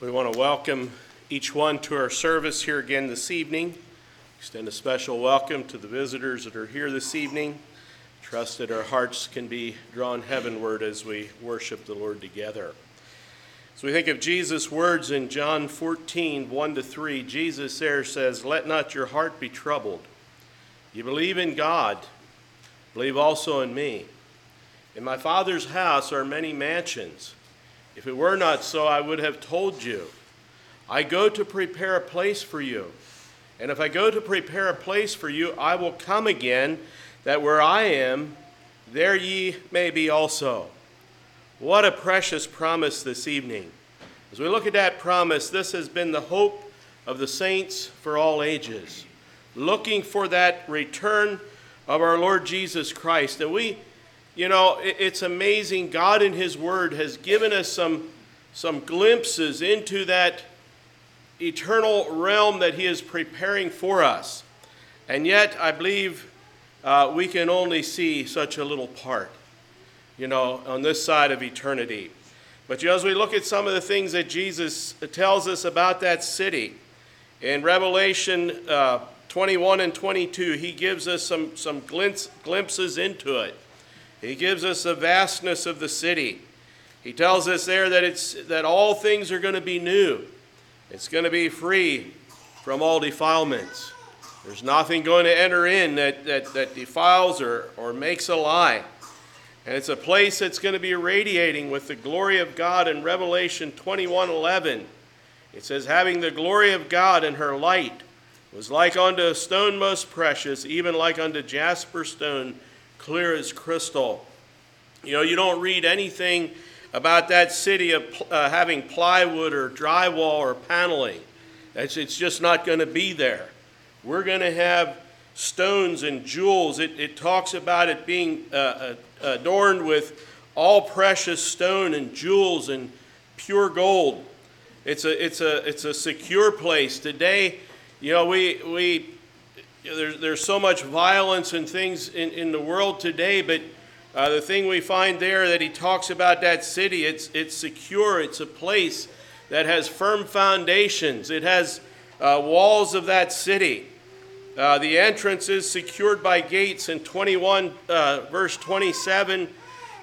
We want to welcome each one to our service here again this evening. Extend a special welcome to the visitors that are here this evening. Trust that our hearts can be drawn heavenward as we worship the Lord together. So we think of Jesus' words in John 14, 1 to 3, Jesus there says, Let not your heart be troubled. You believe in God, believe also in me. In my Father's house are many mansions. If it were not so, I would have told you. I go to prepare a place for you. And if I go to prepare a place for you, I will come again, that where I am, there ye may be also. What a precious promise this evening. As we look at that promise, this has been the hope of the saints for all ages, looking for that return of our Lord Jesus Christ. And we you know, it's amazing. God in His Word has given us some, some glimpses into that eternal realm that He is preparing for us. And yet, I believe uh, we can only see such a little part, you know, on this side of eternity. But you know, as we look at some of the things that Jesus tells us about that city, in Revelation uh, 21 and 22, he gives us some, some glimpses into it. He gives us the vastness of the city. He tells us there that, it's, that all things are going to be new. It's going to be free from all defilements. There's nothing going to enter in that, that, that defiles or, or makes a lie. And it's a place that's going to be radiating with the glory of God in Revelation 21 11. It says, Having the glory of God in her light was like unto a stone most precious, even like unto jasper stone clear as crystal. You know, you don't read anything about that city of uh, having plywood or drywall or paneling. It's, it's just not going to be there. We're going to have stones and jewels. It, it talks about it being uh, uh, adorned with all precious stone and jewels and pure gold. It's a, it's a, it's a secure place. Today, you know, we, we there's, there's so much violence and things in, in the world today, but uh, the thing we find there that he talks about that city, it's, it's secure, it's a place that has firm foundations, it has uh, walls of that city. Uh, the entrance is secured by gates. In 21, uh, verse 27,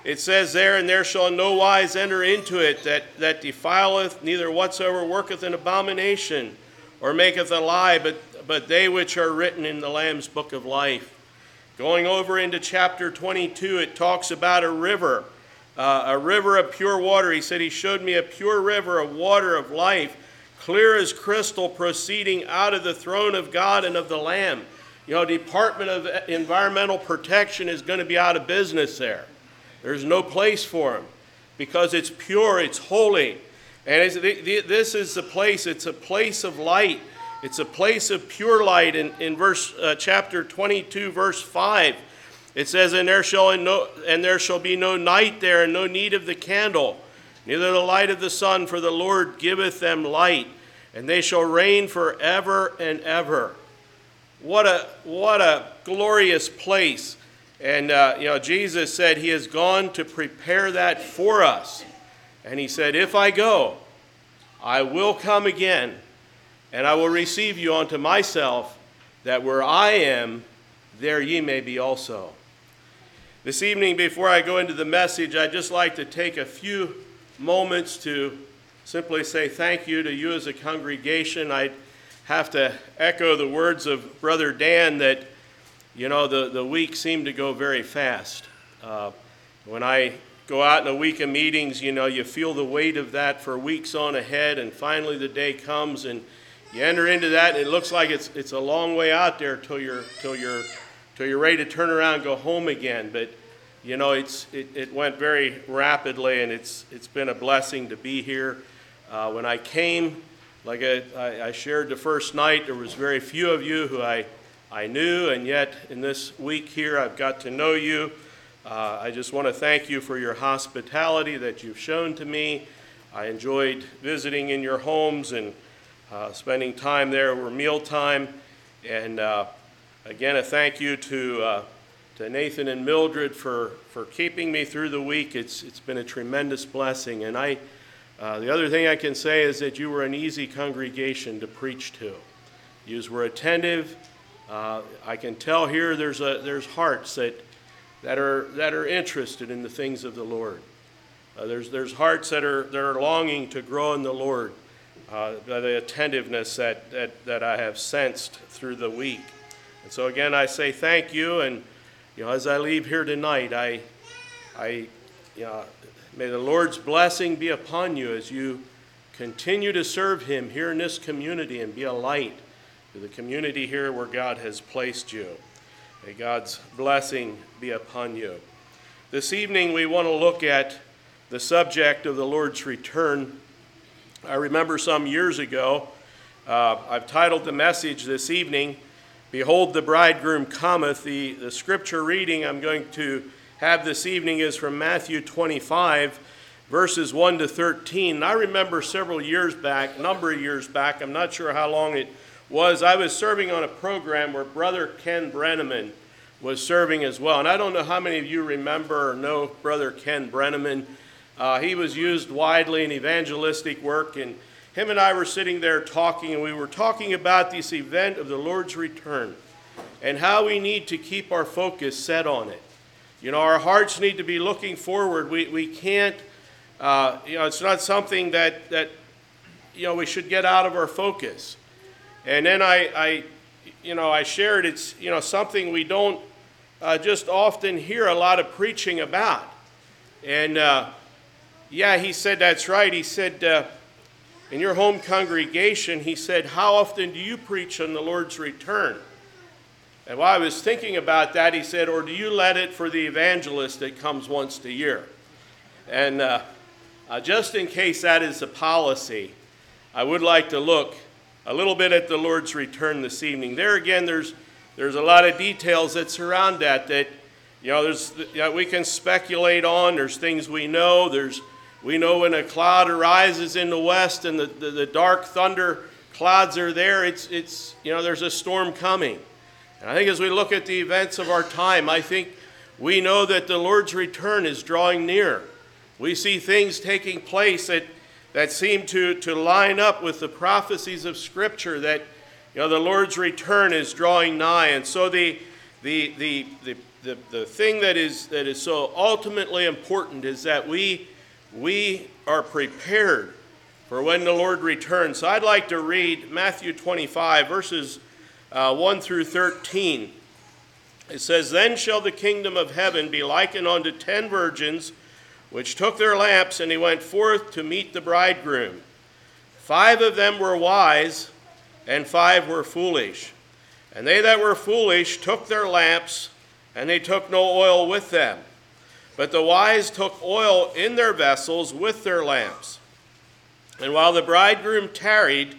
it says there, And there shall no wise enter into it that, that defileth, neither whatsoever worketh an abomination, or maketh a lie, but but they which are written in the Lamb's book of life. Going over into chapter 22, it talks about a river, uh, a river of pure water. He said, He showed me a pure river of water of life, clear as crystal, proceeding out of the throne of God and of the Lamb. You know, Department of Environmental Protection is going to be out of business there. There's no place for them because it's pure, it's holy. And it's, this is the place, it's a place of light. It's a place of pure light. In, in verse uh, chapter 22, verse 5, it says, and there, shall no, and there shall be no night there, and no need of the candle, neither the light of the sun, for the Lord giveth them light, and they shall reign forever and ever. What a, what a glorious place. And, uh, you know, Jesus said he has gone to prepare that for us. And he said, If I go, I will come again and I will receive you unto myself, that where I am, there ye may be also. This evening, before I go into the message, I'd just like to take a few moments to simply say thank you to you as a congregation. I'd have to echo the words of Brother Dan that, you know, the, the week seemed to go very fast. Uh, when I go out in a week of meetings, you know, you feel the weight of that for weeks on ahead, and finally the day comes and you enter into that, and it looks like it's, it's a long way out there till you're, till, you're, till you're ready to turn around and go home again. But, you know, it's, it, it went very rapidly, and it's, it's been a blessing to be here. Uh, when I came, like I, I shared the first night, there was very few of you who I, I knew, and yet in this week here, I've got to know you. Uh, I just want to thank you for your hospitality that you've shown to me. I enjoyed visiting in your homes and uh, spending time there over mealtime. And uh, again, a thank you to, uh, to Nathan and Mildred for, for keeping me through the week. It's, it's been a tremendous blessing. And I, Uh, the other thing I can say is that you were an easy congregation to preach to. You were attentive. Uh, I can tell here there's, a, there's hearts that, that, are, that are interested in the things of the Lord. Uh, there's, there's hearts that are, that are longing to grow in the Lord uh, the attentiveness that, that, that I have sensed through the week. And so again, I say thank you. And you know, as I leave here tonight, I, I, you know, may the Lord's blessing be upon you as you continue to serve Him here in this community and be a light to the community here where God has placed you. May God's blessing be upon you. This evening, we want to look at the subject of the Lord's return. I remember some years ago, uh, I've titled the message this evening, Behold, the bridegroom cometh. The, the scripture reading I'm going to have this evening is from Matthew 25, verses 1 to 13. I remember several years back, number of years back, I'm not sure how long it was, I was serving on a program where Brother Ken Brenneman was serving as well. And I don't know how many of you remember or know Brother Ken Brenneman. Uh, he was used widely in evangelistic work, and him and I were sitting there talking, and we were talking about this event of the Lord's return and how we need to keep our focus set on it. You know, our hearts need to be looking forward. We, we can't, uh, you know, it's not something that, that, you know, we should get out of our focus. And then I, I you know, I shared it's, you know, something we don't uh, just often hear a lot of preaching about. And uh, yeah, he said, that's right. He said, uh, in your home congregation, he said, how often do you preach on the Lord's return? And while I was thinking about that, he said, or do you let it for the evangelist that comes once a year? And uh, uh, just in case that is a policy, I would like to look a little bit at the Lord's return this evening. There again, there's, there's a lot of details that surround that that, you know, there's, you know, we can speculate on. There's things we know. There's, we know when a cloud arises in the west and the, the, the dark thunder clouds are there, it's, it's, you know, there's a storm coming. And I think as we look at the events of our time, I think we know that the Lord's return is drawing near. We see things taking place that that seem to, to line up with the prophecies of Scripture that you know, the Lord's return is drawing nigh. And so the, the, the, the, the, the thing that is, that is so ultimately important is that we, we are prepared for when the Lord returns. So I'd like to read Matthew 25, verses uh, 1 through 13. It says, Then shall the kingdom of heaven be likened unto ten virgins which took their lamps, and they went forth to meet the bridegroom. Five of them were wise, and five were foolish. And they that were foolish took their lamps, and they took no oil with them. But the wise took oil in their vessels with their lamps. And while the bridegroom tarried,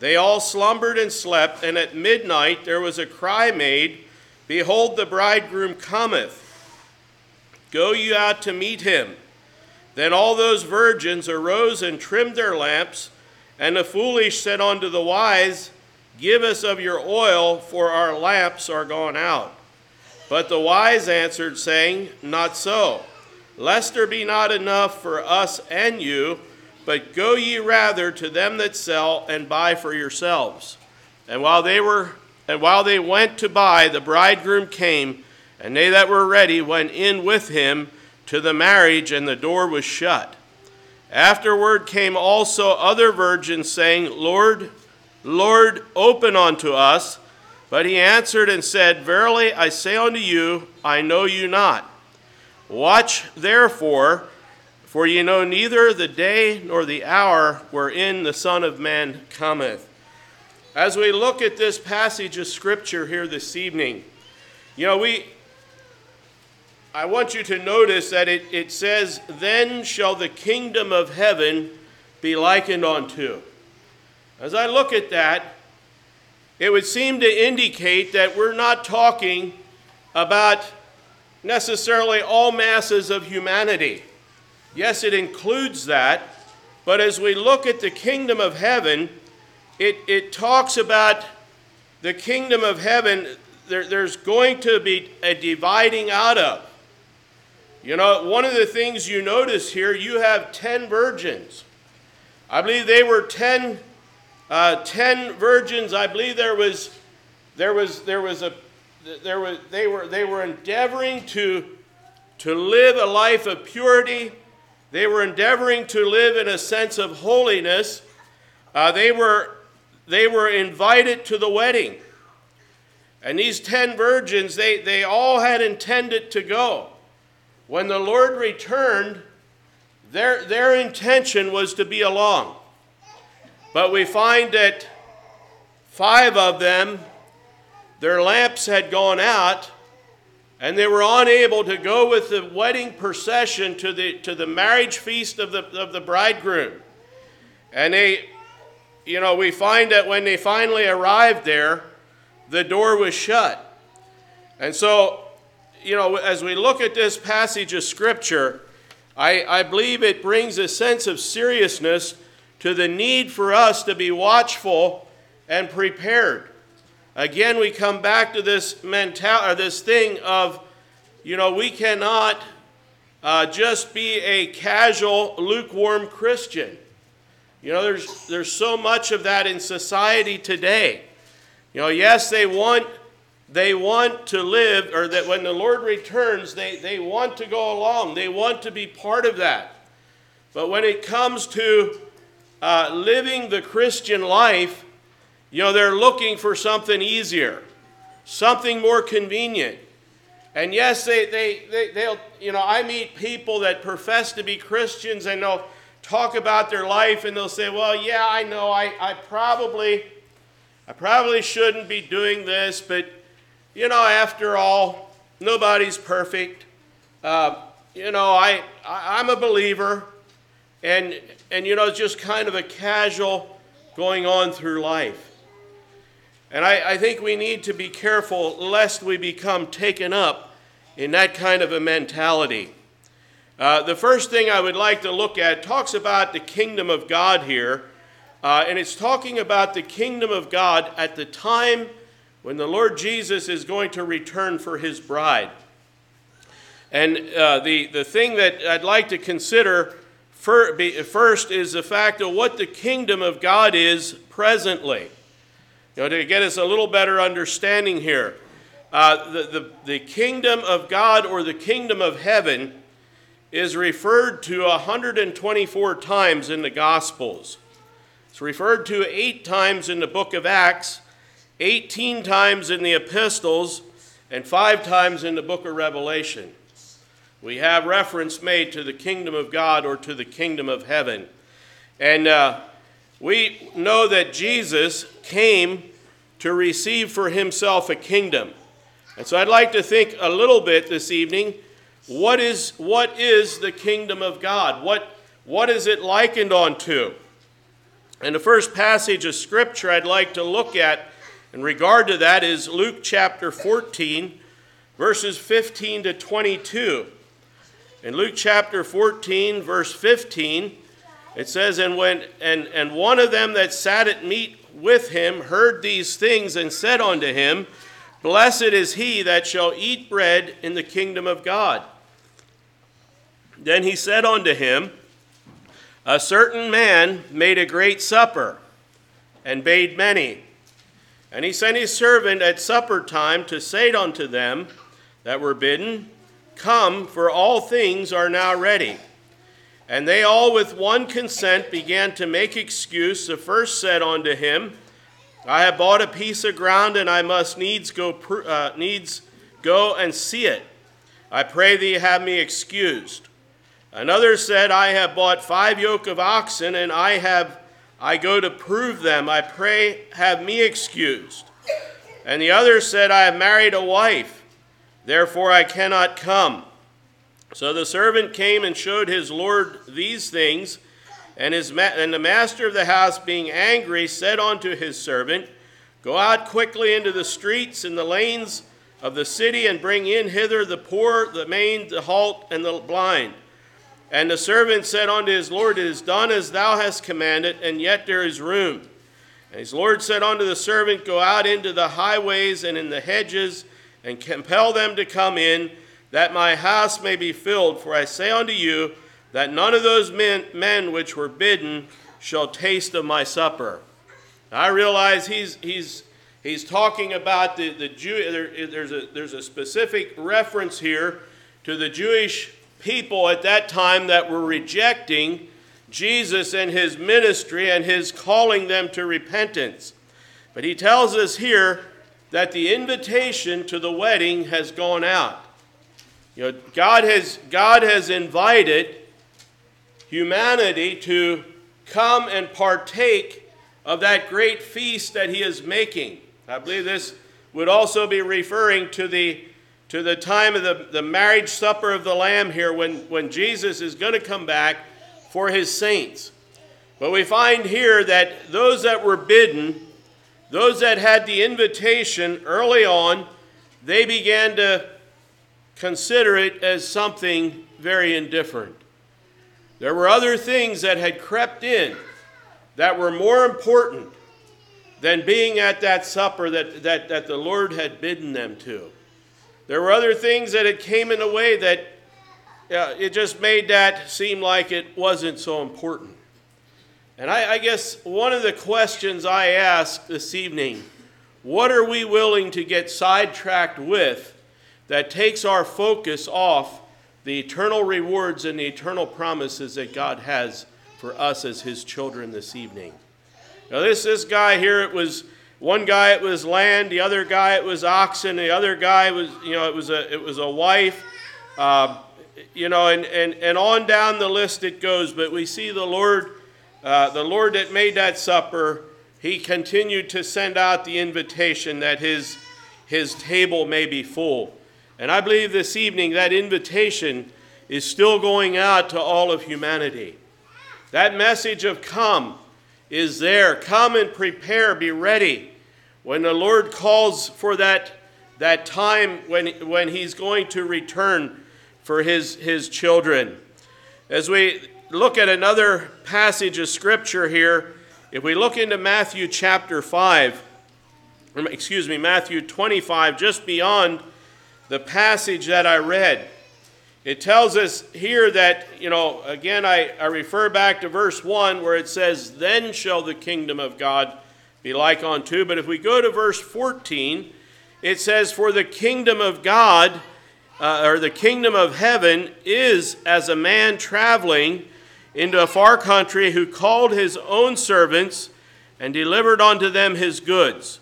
they all slumbered and slept, and at midnight there was a cry made, Behold, the bridegroom cometh. Go you out to meet him. Then all those virgins arose and trimmed their lamps, and the foolish said unto the wise, Give us of your oil, for our lamps are gone out. But the wise answered, saying, Not so, lest there be not enough for us and you, but go ye rather to them that sell and buy for yourselves. And while they were and while they went to buy, the bridegroom came, and they that were ready went in with him to the marriage, and the door was shut. Afterward came also other virgins, saying, Lord, Lord, open unto us. But he answered and said, Verily I say unto you, I know you not. Watch therefore, for ye know neither the day nor the hour wherein the Son of Man cometh. As we look at this passage of Scripture here this evening, you know, we, I want you to notice that it, it says, Then shall the kingdom of heaven be likened unto. As I look at that, it would seem to indicate that we're not talking about necessarily all masses of humanity. Yes, it includes that, but as we look at the kingdom of heaven, it, it talks about the kingdom of heaven, there, there's going to be a dividing out of. You know, one of the things you notice here, you have 10 virgins. I believe they were 10, uh, 10 virgins. I believe there was, there was, there was a, there was, they were, they were endeavoring to, to live a life of purity. They were endeavoring to live in a sense of holiness. Uh, they, were, they were invited to the wedding. And these ten virgins, they, they all had intended to go. When the Lord returned, their, their intention was to be along. But we find that five of them, their lamps had gone out, and they were unable to go with the wedding procession to the, to the marriage feast of the, of the bridegroom. And they, you know, we find that when they finally arrived there, the door was shut. And so, you know, as we look at this passage of Scripture, I, I believe it brings a sense of seriousness to the need for us to be watchful and prepared. Again, we come back to this mental or this thing of, you know, we cannot uh, just be a casual, lukewarm Christian. You know, there's there's so much of that in society today. You know, yes, they want they want to live, or that when the Lord returns, they, they want to go along. They want to be part of that. But when it comes to uh, living the Christian life, you know, they're looking for something easier, something more convenient. And yes, they, they, they, they'll, you know, I meet people that profess to be Christians and they'll talk about their life and they'll say, well, yeah, I know, I, I probably I probably shouldn't be doing this, but you know, after all, nobody's perfect. Uh, you know, I, I am a believer, and and you know, it's just kind of a casual going on through life. And I, I think we need to be careful lest we become taken up in that kind of a mentality. Uh, the first thing I would like to look at talks about the kingdom of God here uh, and it's talking about the kingdom of God at the time when the Lord Jesus is going to return for his bride. And uh, the, the thing that I'd like to consider first is the fact of what the kingdom of God is presently. You know, to get us a little better understanding here. Uh, the, the, the kingdom of God or the kingdom of heaven is referred to 124 times in the Gospels. It's referred to eight times in the book of Acts, 18 times in the epistles, and five times in the book of Revelation. We have reference made to the kingdom of God or to the kingdom of heaven. And uh, we know that Jesus came to receive for himself a kingdom. And so I'd like to think a little bit this evening what is, what is the kingdom of God? What, what is it likened unto? And the first passage of Scripture I'd like to look at in regard to that is Luke chapter 14, verses 15 to 22. In Luke chapter 14, verse 15, it says, And when and, and one of them that sat at meat with him heard these things and said unto him, Blessed is he that shall eat bread in the kingdom of God. Then he said unto him, a certain man made a great supper and bade many. And he sent his servant at supper time to say unto them that were bidden, Come, for all things are now ready. And they all with one consent began to make excuse. The first said unto him, I have bought a piece of ground, and I must needs go, uh, needs go and see it. I pray thee have me excused. Another said, I have bought five yoke of oxen, and I have I go to prove them. I pray, have me excused. And the other said, I have married a wife, therefore I cannot come. So the servant came and showed his Lord these things, and, his ma- and the master of the house, being angry, said unto his servant, Go out quickly into the streets and the lanes of the city, and bring in hither the poor, the maimed, the halt, and the blind. And the servant said unto his Lord, It is done as thou hast commanded, and yet there is room. And his Lord said unto the servant, Go out into the highways and in the hedges, and compel them to come in, that my house may be filled. For I say unto you, that none of those men, men which were bidden shall taste of my supper. I realize he's, he's, he's talking about the, the Jew, there, there's, a, there's a specific reference here to the Jewish people at that time that were rejecting Jesus and his ministry and his calling them to repentance. But he tells us here that the invitation to the wedding has gone out. You know, God has, God has invited humanity to come and partake of that great feast that he is making. I believe this would also be referring to the, to the time of the, the marriage supper of the Lamb here when, when Jesus is going to come back for his saints. But we find here that those that were bidden, those that had the invitation early on, they began to consider it as something very indifferent. There were other things that had crept in that were more important than being at that supper that, that, that the Lord had bidden them to. There were other things that had came in a way that uh, it just made that seem like it wasn't so important. And I, I guess one of the questions I ask this evening what are we willing to get sidetracked with that takes our focus off the eternal rewards and the eternal promises that God has for us as His children this evening. Now, this, this guy here, it was one guy, it was land, the other guy, it was oxen, the other guy was, you know, it was a, it was a wife, uh, you know, and, and, and on down the list it goes. But we see the Lord, uh, the Lord that made that supper, He continued to send out the invitation that His, his table may be full. And I believe this evening that invitation is still going out to all of humanity. That message of come is there. Come and prepare, be ready. When the Lord calls for that, that time when, when He's going to return for his, his children. As we look at another passage of Scripture here, if we look into Matthew chapter 5, excuse me, Matthew 25, just beyond the passage that I read. It tells us here that, you know, again, I, I refer back to verse 1 where it says, Then shall the kingdom of God be like unto. But if we go to verse 14, it says, For the kingdom of God, uh, or the kingdom of heaven, is as a man traveling into a far country who called his own servants and delivered unto them his goods.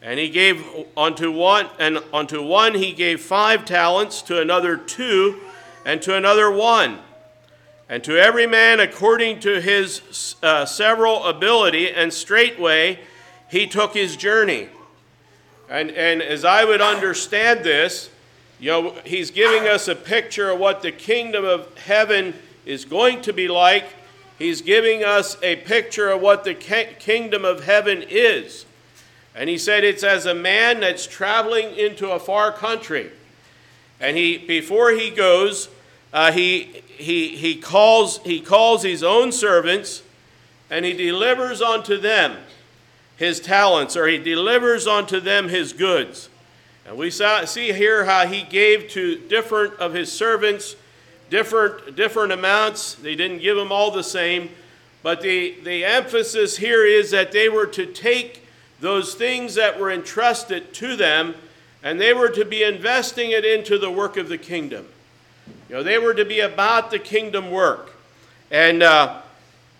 And he gave unto one, and unto one he gave five talents, to another two, and to another one, and to every man according to his uh, several ability. And straightway he took his journey. And, and as I would understand this, you know, he's giving us a picture of what the kingdom of heaven is going to be like. He's giving us a picture of what the kingdom of heaven is. And he said it's as a man that's traveling into a far country. And he, before he goes, uh, he, he, he, calls, he calls his own servants and he delivers unto them his talents, or he delivers unto them his goods. And we saw, see here how he gave to different of his servants different, different amounts. They didn't give them all the same. But the, the emphasis here is that they were to take those things that were entrusted to them, and they were to be investing it into the work of the kingdom. You know, they were to be about the kingdom work. And, uh,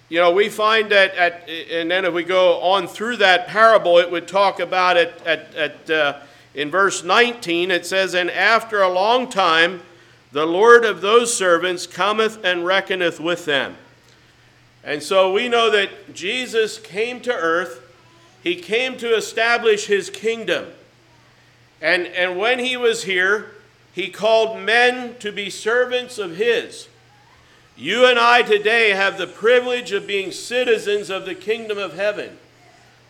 you know, we find that, at, and then if we go on through that parable, it would talk about it at, at uh, in verse 19. It says, And after a long time, the Lord of those servants cometh and reckoneth with them. And so we know that Jesus came to earth he came to establish his kingdom. And, and when he was here, he called men to be servants of his. You and I today have the privilege of being citizens of the kingdom of heaven.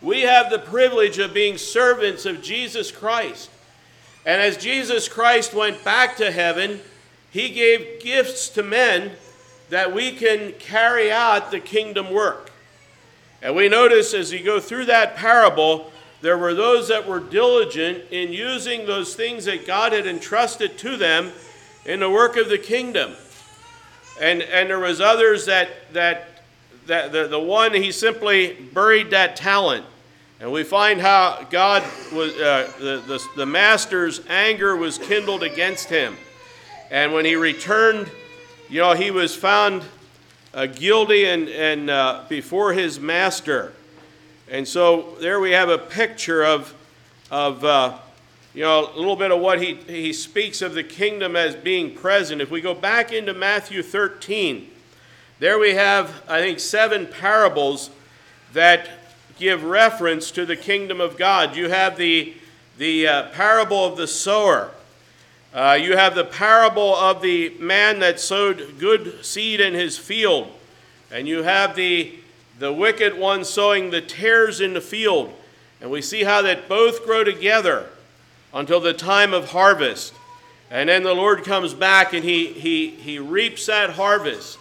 We have the privilege of being servants of Jesus Christ. And as Jesus Christ went back to heaven, he gave gifts to men that we can carry out the kingdom work. And we notice as you go through that parable, there were those that were diligent in using those things that God had entrusted to them in the work of the kingdom. And, and there was others that, that, that the, the one, he simply buried that talent. And we find how God was, uh, the, the, the master's anger was kindled against him. And when he returned, you know, he was found uh, guilty and, and uh, before his master. And so there we have a picture of, of uh, you know, a little bit of what he, he speaks of the kingdom as being present. If we go back into Matthew 13, there we have, I think, seven parables that give reference to the kingdom of God. You have the, the uh, parable of the sower. Uh, you have the parable of the man that sowed good seed in his field. And you have the, the wicked one sowing the tares in the field. And we see how that both grow together until the time of harvest. And then the Lord comes back and he, he, he reaps that harvest.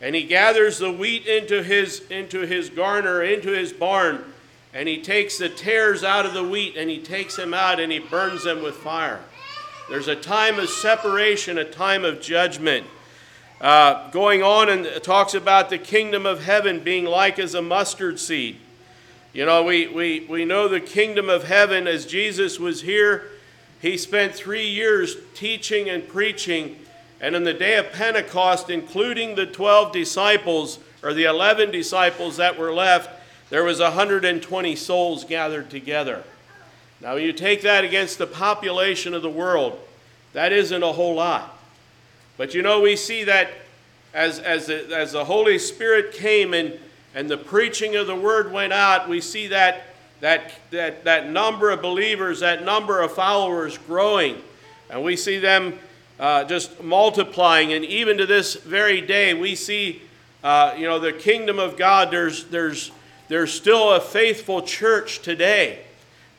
And he gathers the wheat into his, into his garner, into his barn, and he takes the tares out of the wheat and he takes them out and he burns them with fire. There's a time of separation, a time of judgment. Uh, going on and talks about the kingdom of heaven being like as a mustard seed. You know, we, we, we know the kingdom of heaven as Jesus was here. He spent three years teaching and preaching and on the day of Pentecost, including the 12 disciples, or the 11 disciples that were left, there was 120 souls gathered together. Now, when you take that against the population of the world, that isn't a whole lot. But you know, we see that as, as, the, as the Holy Spirit came and, and the preaching of the word went out, we see that, that, that, that number of believers, that number of followers growing. And we see them uh, just multiplying. And even to this very day, we see, uh, you know, the kingdom of God, there's, there's, there's still a faithful church today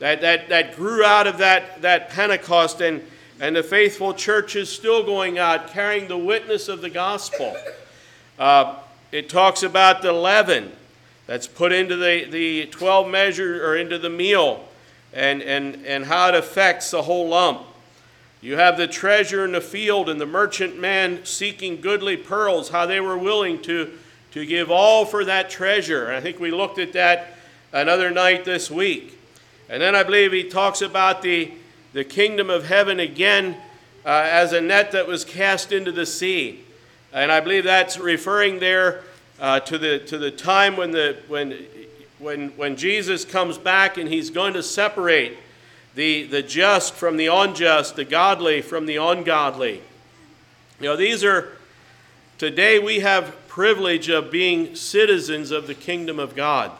that, that, that grew out of that, that Pentecost. And, and the faithful church is still going out carrying the witness of the gospel. Uh, it talks about the leaven that's put into the, the 12 measure or into the meal and, and, and how it affects the whole lump. You have the treasure in the field and the merchant man seeking goodly pearls, how they were willing to, to give all for that treasure. I think we looked at that another night this week. And then I believe he talks about the, the kingdom of heaven again uh, as a net that was cast into the sea. And I believe that's referring there uh, to, the, to the time when, the, when, when, when Jesus comes back and he's going to separate the, the just from the unjust, the godly from the ungodly. You know, these are, today we have privilege of being citizens of the kingdom of God.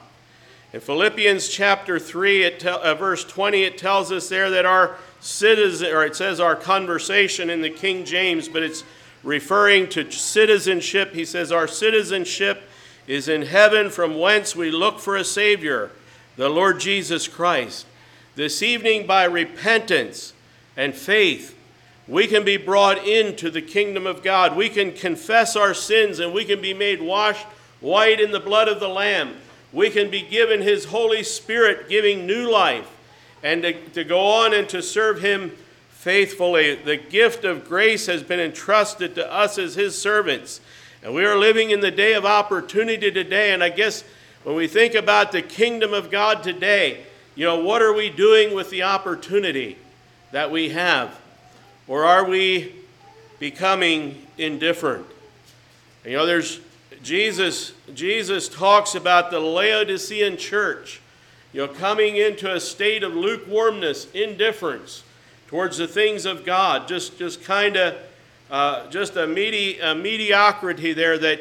In Philippians chapter 3, it te- uh, verse 20, it tells us there that our citizen, or it says our conversation in the King James, but it's referring to citizenship. He says, Our citizenship is in heaven, from whence we look for a Savior, the Lord Jesus Christ this evening, by repentance and faith, we can be brought into the kingdom of God. We can confess our sins and we can be made washed white in the blood of the Lamb. We can be given His Holy Spirit, giving new life, and to, to go on and to serve Him faithfully. The gift of grace has been entrusted to us as His servants. And we are living in the day of opportunity today. And I guess when we think about the kingdom of God today, you know, what are we doing with the opportunity that we have? Or are we becoming indifferent? You know, there's Jesus, Jesus talks about the Laodicean church, you know, coming into a state of lukewarmness, indifference towards the things of God, just, just kind of, uh, just a, medi- a mediocrity there that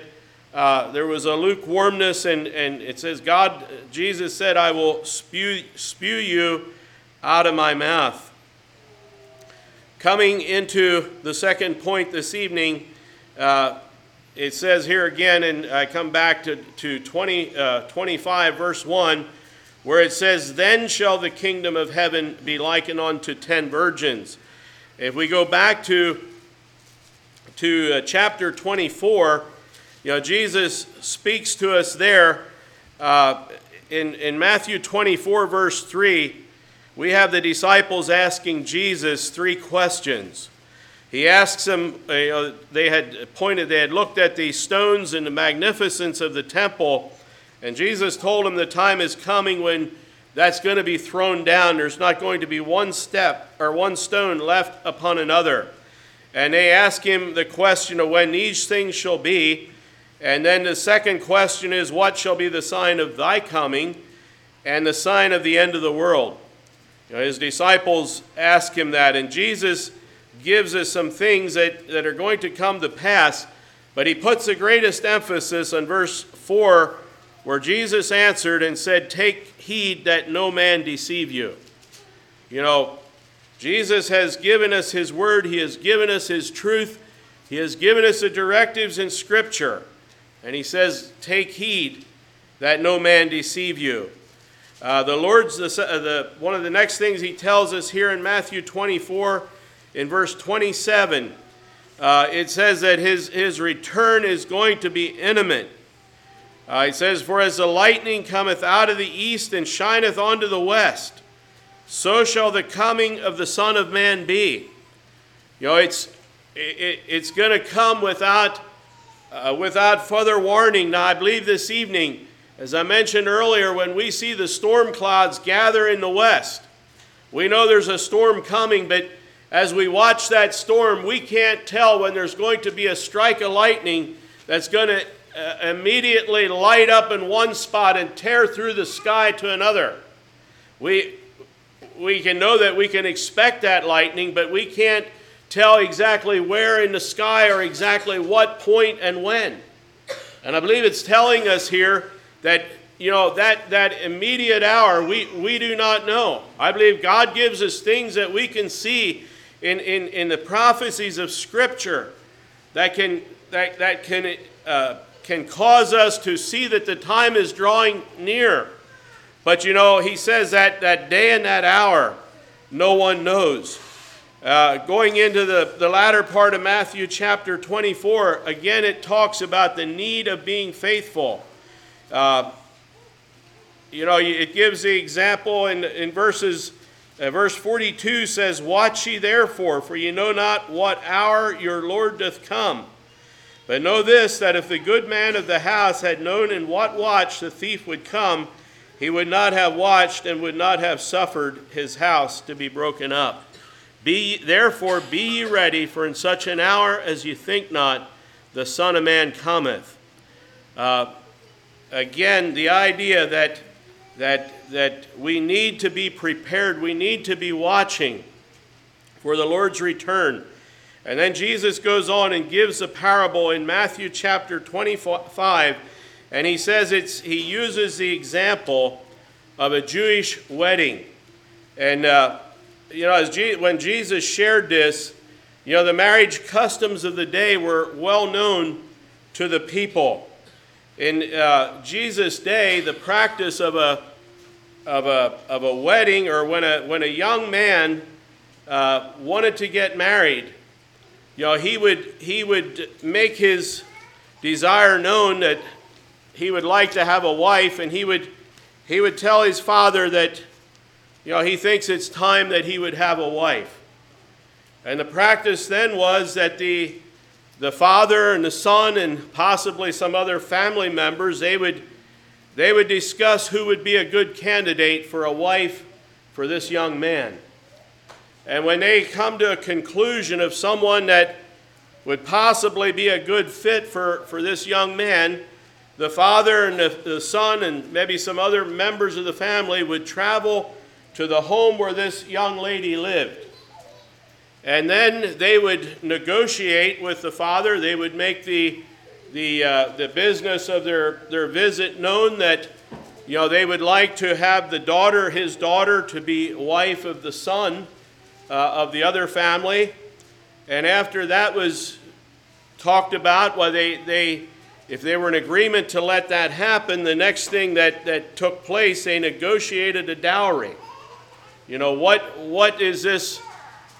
uh, there was a lukewarmness, and, and it says, God, Jesus said, I will spew, spew you out of my mouth. Coming into the second point this evening, uh, it says here again, and I come back to, to 20, uh, 25, verse 1, where it says, Then shall the kingdom of heaven be likened unto ten virgins. If we go back to, to uh, chapter 24, you know, Jesus speaks to us there uh, in, in Matthew 24, verse 3. We have the disciples asking Jesus three questions. He asks them, you know, they had pointed, they had looked at the stones and the magnificence of the temple, and Jesus told them the time is coming when that's going to be thrown down. There's not going to be one step or one stone left upon another. And they ask him the question of when these things shall be. And then the second question is, What shall be the sign of thy coming and the sign of the end of the world? You know, his disciples ask him that, and Jesus gives us some things that, that are going to come to pass, but he puts the greatest emphasis on verse 4, where Jesus answered and said, Take heed that no man deceive you. You know, Jesus has given us his word, he has given us his truth, he has given us the directives in Scripture. And he says, Take heed that no man deceive you. Uh, the Lord's, the, uh, the, one of the next things he tells us here in Matthew 24 in verse 27, uh, it says that his, his return is going to be intimate. Uh, it says, For as the lightning cometh out of the east and shineth unto the west, so shall the coming of the Son of Man be. You know, it's, it, it's going to come without, uh, without further warning. Now, I believe this evening, as I mentioned earlier, when we see the storm clouds gather in the west, we know there's a storm coming, but as we watch that storm, we can't tell when there's going to be a strike of lightning that's going to uh, immediately light up in one spot and tear through the sky to another. We, we can know that we can expect that lightning, but we can't tell exactly where in the sky or exactly what point and when. And I believe it's telling us here that, you know, that, that immediate hour, we, we do not know. I believe God gives us things that we can see in, in, in the prophecies of Scripture that can, that, that can, uh, can cause us to see that the time is drawing near. But you know, he says that that day and that hour, no one knows. Uh, going into the, the latter part of Matthew chapter 24, again it talks about the need of being faithful. Uh, you know, it gives the example in, in verses uh, verse 42 says, Watch ye therefore, for ye know not what hour your Lord doth come. But know this, that if the good man of the house had known in what watch the thief would come, he would not have watched and would not have suffered his house to be broken up. Be therefore be ye ready, for in such an hour as ye think not, the Son of Man cometh. Uh, again, the idea that that, that we need to be prepared, we need to be watching for the Lord's return. And then Jesus goes on and gives a parable in Matthew chapter 25, and he says it's, he uses the example of a Jewish wedding. And, uh, you know, as Je- when Jesus shared this, you know, the marriage customs of the day were well known to the people. In uh, Jesus' day, the practice of a, of a, of a wedding or when a, when a young man uh, wanted to get married, you know, he would, he would make his desire known that he would like to have a wife, and he would, he would tell his father that, you know, he thinks it's time that he would have a wife. And the practice then was that the, the father and the son and possibly some other family members, they would, they would discuss who would be a good candidate for a wife for this young man. And when they come to a conclusion of someone that would possibly be a good fit for, for this young man, the father and the, the son and maybe some other members of the family would travel to the home where this young lady lived. And then they would negotiate with the father. They would make the, the, uh, the business of their, their visit known that you know, they would like to have the daughter, his daughter, to be wife of the son uh, of the other family. And after that was talked about, well, they, they, if they were in agreement to let that happen, the next thing that, that took place, they negotiated a dowry. You know, what, what is this?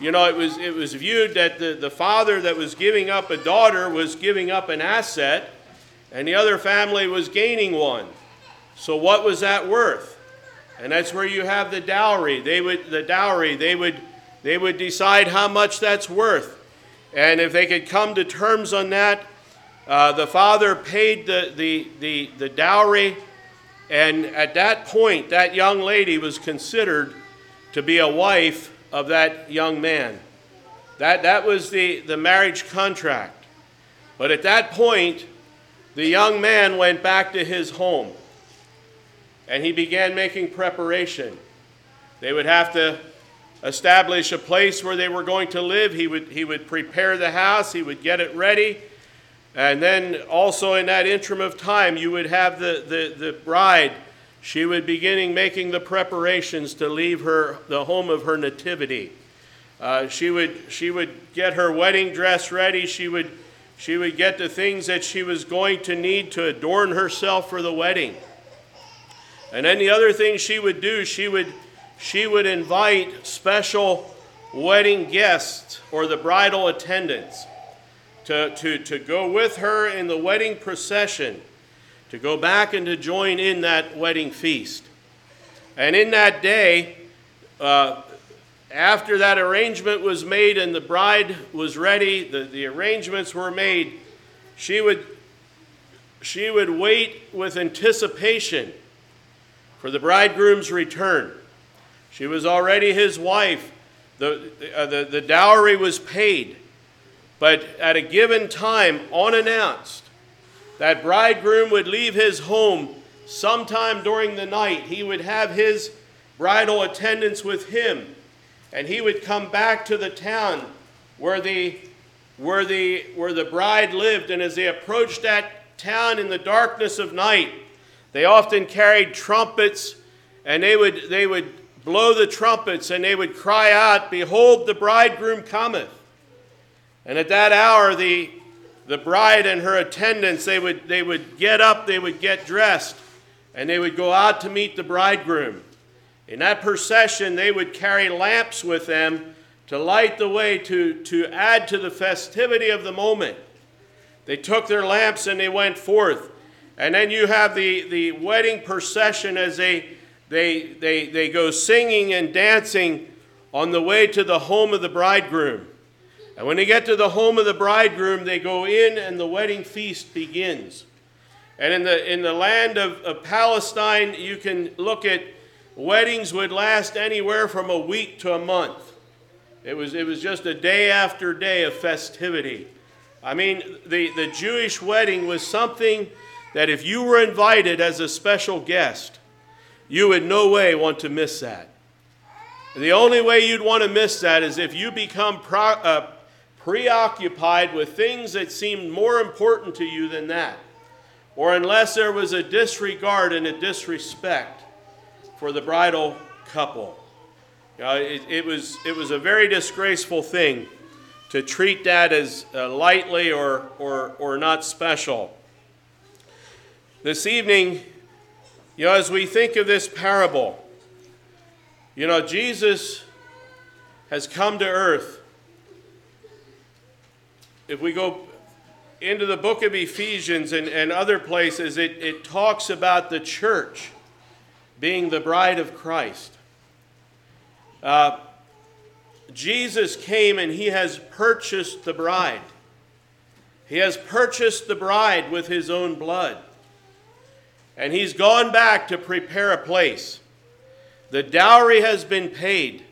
You know, it was, it was viewed that the, the father that was giving up a daughter was giving up an asset, and the other family was gaining one. So what was that worth? And that's where you have the dowry. They would the dowry, they would they would decide how much that's worth. And if they could come to terms on that, uh, the father paid the, the, the, the dowry, and at that point, that young lady was considered to be a wife of that young man. That, that was the, the marriage contract. But at that point, the young man went back to his home and he began making preparation. They would have to establish a place where they were going to live. He would, he would prepare the house, he would get it ready. And then also in that interim of time, you would have the, the, the bride. She would beginning making the preparations to leave her the home of her nativity. Uh, she would she would get her wedding dress ready. She would she would get the things that she was going to need to adorn herself for the wedding. And then the other thing she would do, she would she would invite special wedding guests or the bridal attendants to, to, to go with her in the wedding procession, to go back and to join in that wedding feast. And in that day, uh, after that arrangement was made and the bride was ready, the, the arrangements were made, she would, she would wait with anticipation for the bridegroom's return. She was already his wife. The, uh, the, the dowry was paid. But at a given time, unannounced, that bridegroom would leave his home sometime during the night. He would have his bridal attendants with him and he would come back to the town where the, where the, where the bride lived. And as they approached that town in the darkness of night, they often carried trumpets and they would, they would blow the trumpets and they would cry out, Behold, the bridegroom cometh. And at that hour, the, the bride and her attendants, they would, they would get up, they would get dressed, and they would go out to meet the bridegroom. In that procession, they would carry lamps with them to light the way to, to add to the festivity of the moment. They took their lamps and they went forth. And then you have the, the wedding procession as they, they, they, they go singing and dancing on the way to the home of the bridegroom. And when they get to the home of the bridegroom, they go in and the wedding feast begins. And in the, in the land of, of Palestine, you can look at Weddings would last anywhere from a week to a month. It was, it was just a day after day of festivity. I mean, the, the Jewish wedding was something that if you were invited as a special guest, you would no way want to miss that. The only way you'd want to miss that is if you become pro, uh, preoccupied with things that seemed more important to you than that, or unless there was a disregard and a disrespect for the bridal couple. Uh, it, it, was, it was a very disgraceful thing to treat that as uh, lightly or, or, or not special. This evening, you know, as we think of this parable, you know, Jesus has come to earth. If we go into the book of Ephesians and, and other places, it, it talks about the church being the bride of Christ. Uh, Jesus came and he has purchased the bride. He has purchased the bride with his own blood. And he's gone back to prepare a place. The dowry has been paid,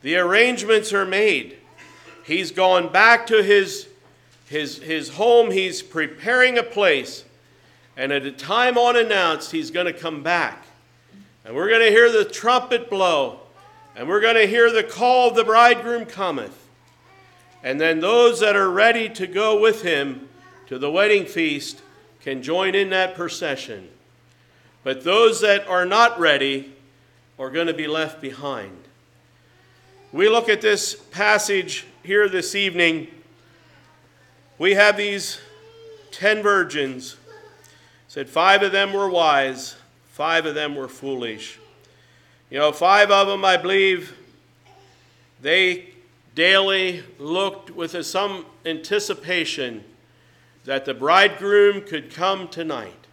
the arrangements are made. He's gone back to his, his, his home, he's preparing a place. And at a time unannounced, he's going to come back. And we're going to hear the trumpet blow, and we're going to hear the call of the bridegroom cometh. And then those that are ready to go with him to the wedding feast can join in that procession. But those that are not ready are going to be left behind. We look at this passage here this evening. We have these ten virgins. Said five of them were wise, Five of them were foolish. You know, five of them, I believe, they daily looked with some anticipation that the bridegroom could come tonight.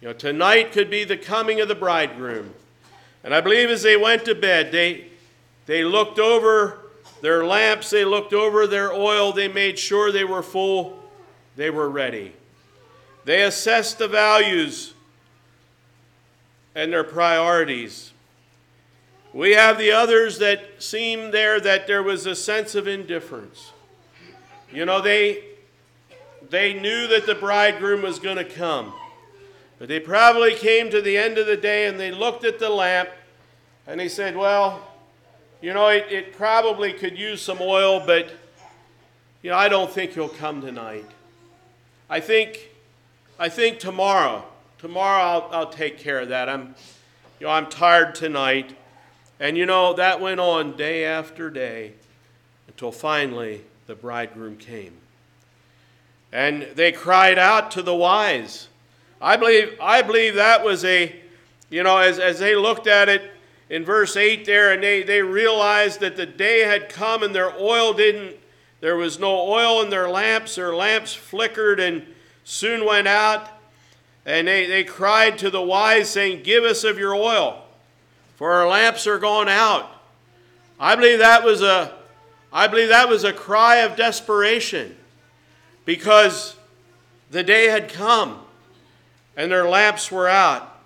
You know, tonight could be the coming of the bridegroom. And I believe as they went to bed, they, they looked over Their lamps, they looked over their oil, they made sure they were full, they were ready. They assessed the values and their priorities. We have the others that seem there that there was a sense of indifference. You know, they, they knew that the bridegroom was going to come. But they probably came to the end of the day and they looked at the lamp and they said, Well, you know, it, it probably could use some oil, but, you know, I don't think he'll come tonight. I think, I think tomorrow, tomorrow I'll, I'll take care of that. I'm, you know, I'm tired tonight. And you know, that went on day after day until finally the bridegroom came. And they cried out to the wise. I believe, I believe that was a, you know, as, as they looked at it in verse 8 there, and they, they realized that the day had come and their oil didn't, there was no oil in their lamps. Their lamps flickered and soon went out. And they, they cried to the wise, saying, Give us of your oil, for our lamps are gone out. I believe that was a, I believe that was a cry of desperation because the day had come and their lamps were out.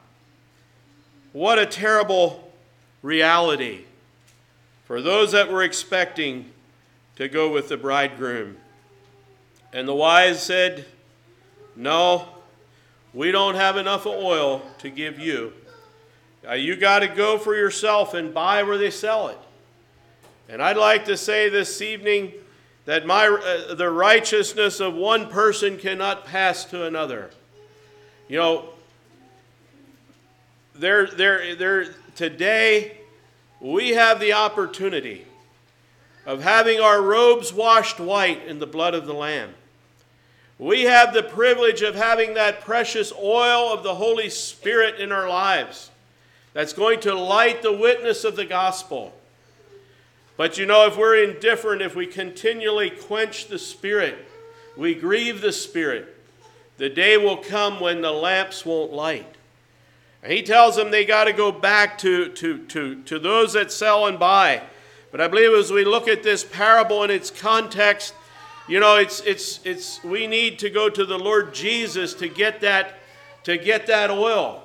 What a terrible reality for those that were expecting to go with the bridegroom. And the wise said, No, we don't have enough oil to give you. You got to go for yourself and buy where they sell it. And I'd like to say this evening that my, uh, the righteousness of one person cannot pass to another. You know, there, there, there, today we have the opportunity of having our robes washed white in the blood of the Lamb. We have the privilege of having that precious oil of the Holy Spirit in our lives that's going to light the witness of the gospel. But you know, if we're indifferent, if we continually quench the Spirit, we grieve the Spirit, the day will come when the lamps won't light. And he tells them they got to go back to, to, to, to those that sell and buy. But I believe as we look at this parable in its context, you know, it's, it's, it's, we need to go to the Lord Jesus to get that, to get that oil.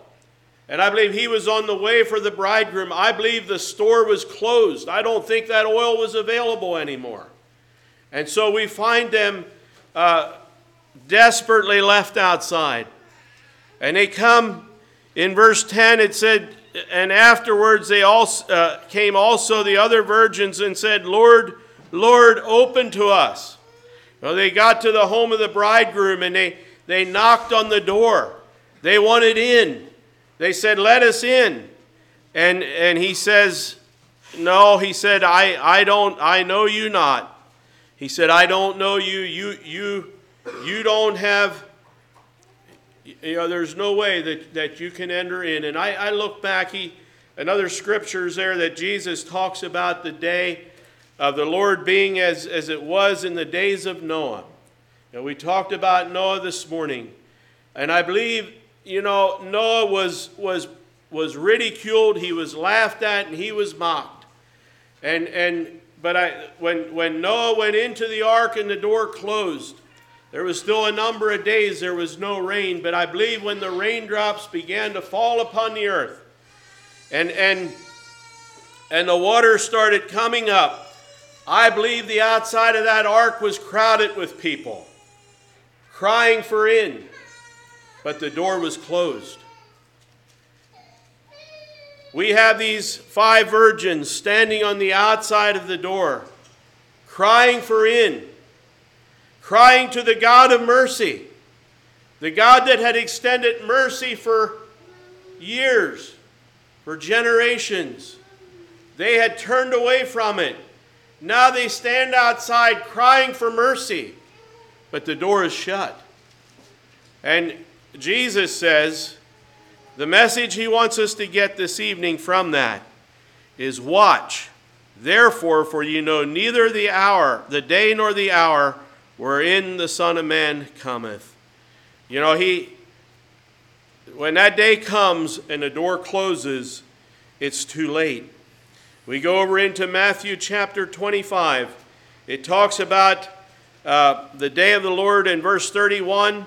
And I believe he was on the way for the bridegroom. I believe the store was closed. I don't think that oil was available anymore. And so we find them uh, desperately left outside. And they come, in verse 10, it said, and afterwards they also, uh, came also the other virgins and said, Lord, Lord, open to us. Well, they got to the home of the bridegroom and they, they knocked on the door. They wanted in. They said, Let us in. And, and he says, No, he said, I, I don't, I know you not. He said, I don't know you. You, you you don't have, you know, there's no way that, that you can enter in. And I, I look back, he, and other scriptures there that Jesus talks about the day of the Lord being as, as it was in the days of Noah. And we talked about Noah this morning. And I believe, you know, Noah was, was, was ridiculed, he was laughed at, and he was mocked. And, and, but I, when, when Noah went into the ark and the door closed, there was still a number of days there was no rain, but I believe when the raindrops began to fall upon the earth and, and, and the water started coming up, I believe the outside of that ark was crowded with people crying for in, but the door was closed. We have these five virgins standing on the outside of the door, crying for in crying to the God of mercy, the God that had extended mercy for years, for generations. They had turned away from it. Now they stand outside crying for mercy, but the door is shut. And Jesus says, the message he wants us to get this evening from that is watch. Therefore, for you know neither the hour, the day nor the hour wherein the Son of Man cometh. You know, he, when that day comes and the door closes, it's too late. We go over into Matthew chapter 25. It talks about uh, the day of the Lord in verse 31.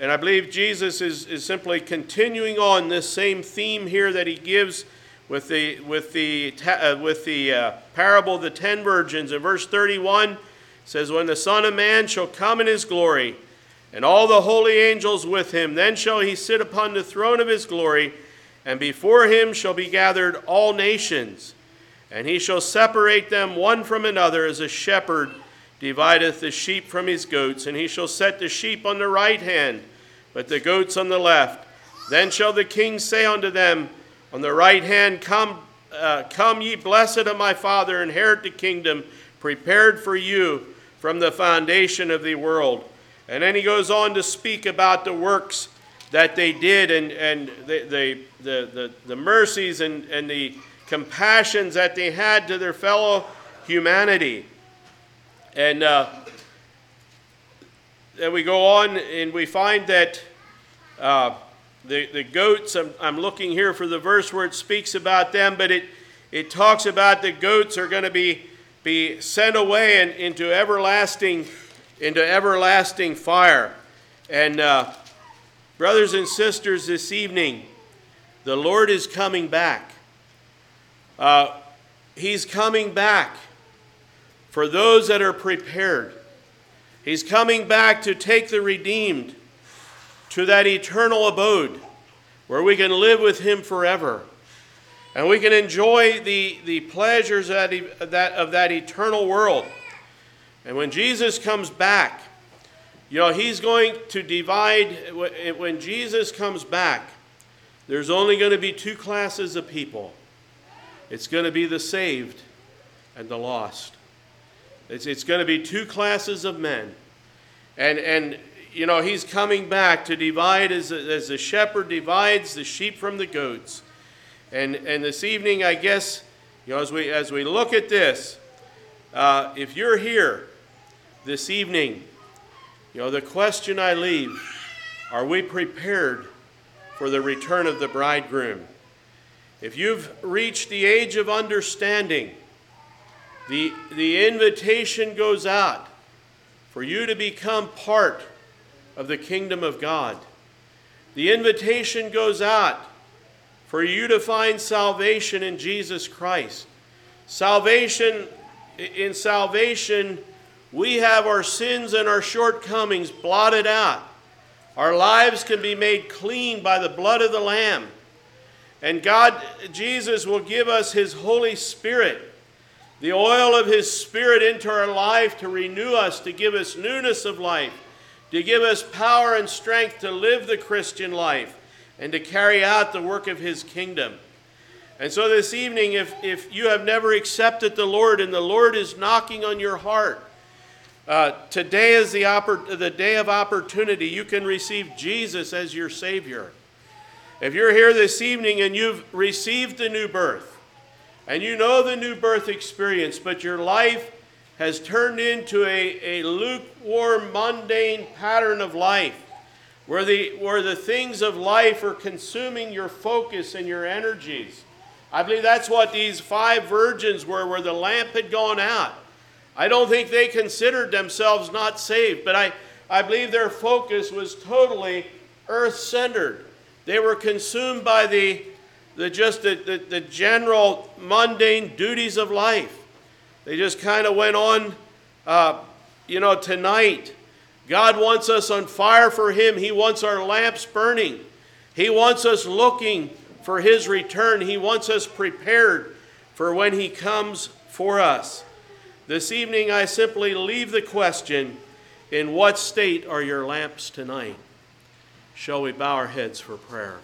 And I believe Jesus is, is simply continuing on this same theme here that he gives with the, with the, uh, with the uh, parable of the ten virgins. In verse 31, says, When the Son of Man shall come in his glory, and all the holy angels with him, then shall he sit upon the throne of his glory, and before him shall be gathered all nations. And he shall separate them one from another as a shepherd divideth the sheep from his goats. And he shall set the sheep on the right hand, but the goats on the left. Then shall the king say unto them on the right hand, Come, uh, come ye blessed of my Father, inherit the kingdom prepared for you from the foundation of the world. And then he goes on to speak about the works that they did and, and the, the, the, the, mercies and, and the compassions that they had to their fellow humanity. And uh, then we go on and we find that uh, the, the goats, I'm, I'm looking here for the verse where it speaks about them, but it, it talks about the goats are going to be, be sent away and into everlasting, into everlasting fire. And uh, brothers and sisters, this evening, the Lord is coming back. Uh, he's coming back for those that are prepared. He's coming back to take the redeemed to that eternal abode where we can live with Him forever. And we can enjoy the, the pleasures of that, that, of that eternal world. And when Jesus comes back, you know, He's going to divide, when Jesus comes back, there's only going to be two classes of people it's going to be the saved and the lost. It's, it's going to be two classes of men. And, and you know, he's coming back to divide as, as the shepherd divides the sheep from the goats. And, and this evening, I guess, you know, as we, as we look at this, uh, if you're here this evening, you know, the question I leave are we prepared for the return of the bridegroom? If you've reached the age of understanding, the, the invitation goes out for you to become part of the kingdom of God. The invitation goes out for you to find salvation in Jesus Christ. Salvation, in salvation, we have our sins and our shortcomings blotted out. Our lives can be made clean by the blood of the Lamb. And God, Jesus, will give us His Holy Spirit, the oil of His Spirit into our life to renew us, to give us newness of life, to give us power and strength to live the Christian life, and to carry out the work of His kingdom. And so this evening, if, if you have never accepted the Lord and the Lord is knocking on your heart, uh, today is the, oppor- the day of opportunity. You can receive Jesus as your Savior. If you're here this evening and you've received the new birth, and you know the new birth experience, but your life has turned into a, a lukewarm, mundane pattern of life, where the, where the things of life are consuming your focus and your energies. I believe that's what these five virgins were, where the lamp had gone out. I don't think they considered themselves not saved, but I, I believe their focus was totally earth centered. They were consumed by the, the just the, the, the general mundane duties of life. They just kind of went on, uh, you know, tonight. God wants us on fire for Him. He wants our lamps burning. He wants us looking for His return. He wants us prepared for when He comes for us. This evening, I simply leave the question in what state are your lamps tonight? Shall we bow our heads for prayer?